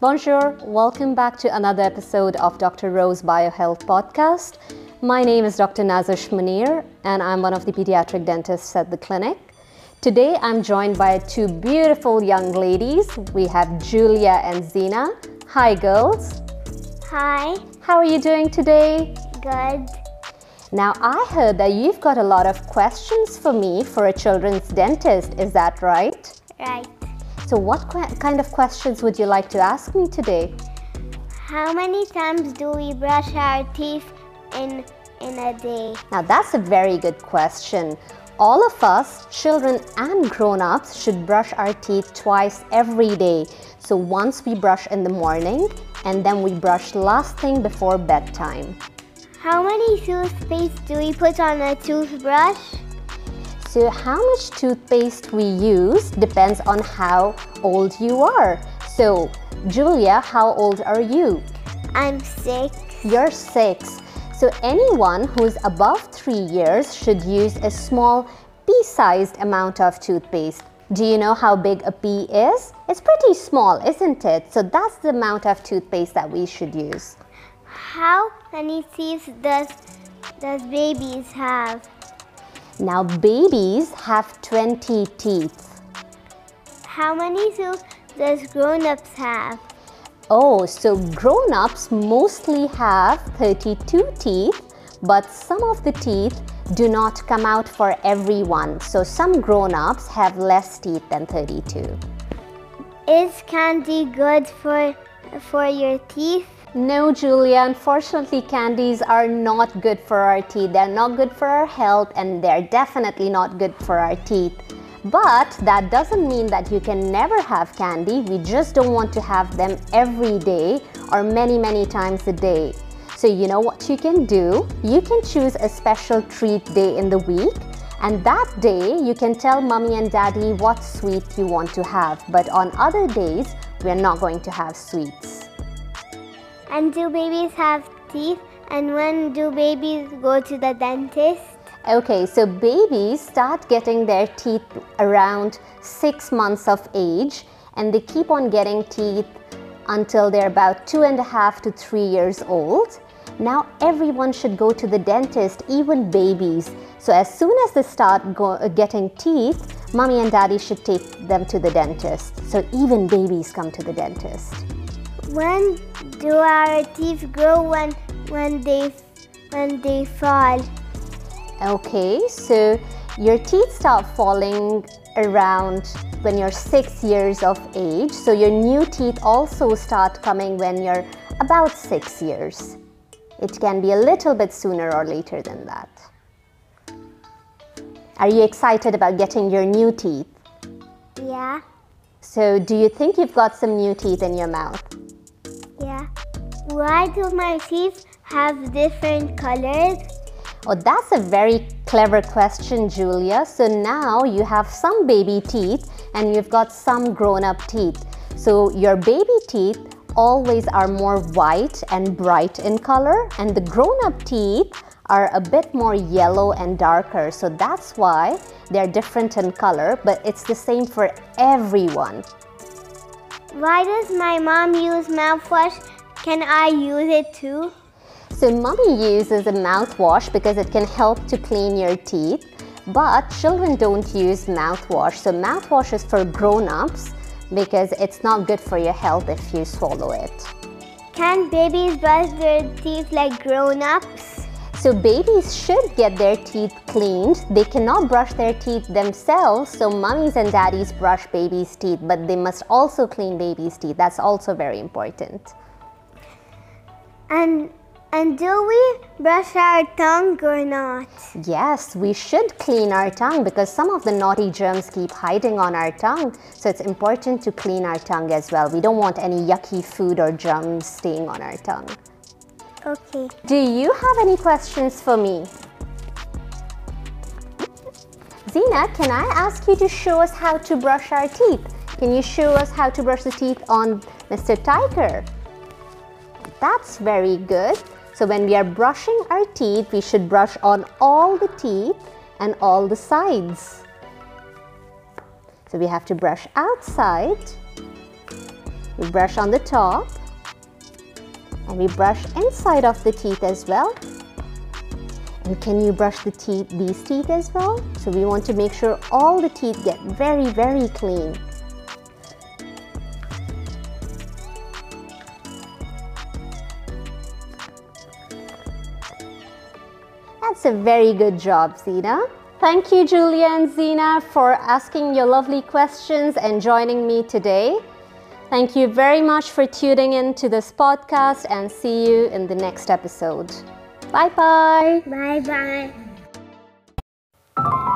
Bonjour, welcome back to another episode of Dr. Rose BioHealth podcast. My name is Dr. Nazish Munir, and I'm one of the pediatric dentists at the clinic. Today, I'm joined by two beautiful young ladies. We have Julia and Zena. Hi, girls. Hi. How are you doing today? Good. Now, I heard that you've got a lot of questions for me for a children's dentist. Is that right? Right. So, what kind of questions would you like to ask me today? How many times do we brush our teeth in in a day? Now, that's a very good question. All of us, children and grown-ups, should brush our teeth twice every day. So once we brush in the morning and then we brush last thing before bedtime. How many toothpaste do we put on a toothbrush? So how much toothpaste we use depends on how old you are. So Julia, how old are you? I'm six. You're six. So anyone who's above three years should use a small pea-sized amount of toothpaste. Do you know how big a pea is? It's pretty small, isn't it? So that's the amount of toothpaste that we should use. How many teeth does, does babies have? Now babies have 20 teeth. How many teeth does grown-ups have? Oh, so grown-ups mostly have 32 teeth, but some of the teeth do not come out for everyone. So some grown-ups have less teeth than 32. Is candy good for, for your teeth? No, Julia, unfortunately, candies are not good for our teeth. They're not good for our health and they're definitely not good for our teeth. But that doesn't mean that you can never have candy. We just don't want to have them every day or many, many times a day. So, you know what you can do? You can choose a special treat day in the week and that day you can tell mommy and daddy what sweet you want to have. But on other days, we're not going to have sweets. And do babies have teeth? And when do babies go to the dentist? Okay, so babies start getting their teeth around six months of age and they keep on getting teeth until they're about two and a half to three years old. Now everyone should go to the dentist, even babies. So as soon as they start go, getting teeth, mommy and daddy should take them to the dentist. So even babies come to the dentist. When do our teeth grow when when they when they fall? Okay, so your teeth start falling around when you're six years of age. So your new teeth also start coming when you're about six years. It can be a little bit sooner or later than that. Are you excited about getting your new teeth? Yeah. So do you think you've got some new teeth in your mouth? Why do my teeth have different colors? Oh, that's a very clever question, Julia. So now you have some baby teeth and you've got some grown-up teeth. So your baby teeth always are more white and bright in color and the grown-up teeth are a bit more yellow and darker. So that's why they're different in color, but it's the same for everyone. Why does my mom use mouthwash can I use it too? So mommy uses a mouthwash because it can help to clean your teeth. But children don't use mouthwash. So mouthwash is for grown-ups because it's not good for your health if you swallow it. Can babies brush their teeth like grown-ups? So babies should get their teeth cleaned. They cannot brush their teeth themselves, so mummies and daddies brush babies' teeth, but they must also clean babies' teeth. That's also very important. And and do we brush our tongue or not? Yes, we should clean our tongue because some of the naughty germs keep hiding on our tongue. So it's important to clean our tongue as well. We don't want any yucky food or germs staying on our tongue. Okay. Do you have any questions for me? Zena, can I ask you to show us how to brush our teeth? Can you show us how to brush the teeth on Mr. Tiger? That's very good. So when we are brushing our teeth, we should brush on all the teeth and all the sides. So we have to brush outside, we brush on the top, and we brush inside of the teeth as well. And can you brush the teeth, these teeth as well? So we want to make sure all the teeth get very, very clean. That's a very good job, Zena. Thank you, Julia and Zena, for asking your lovely questions and joining me today. Thank you very much for tuning in to this podcast and see you in the next episode. Bye bye. Bye bye.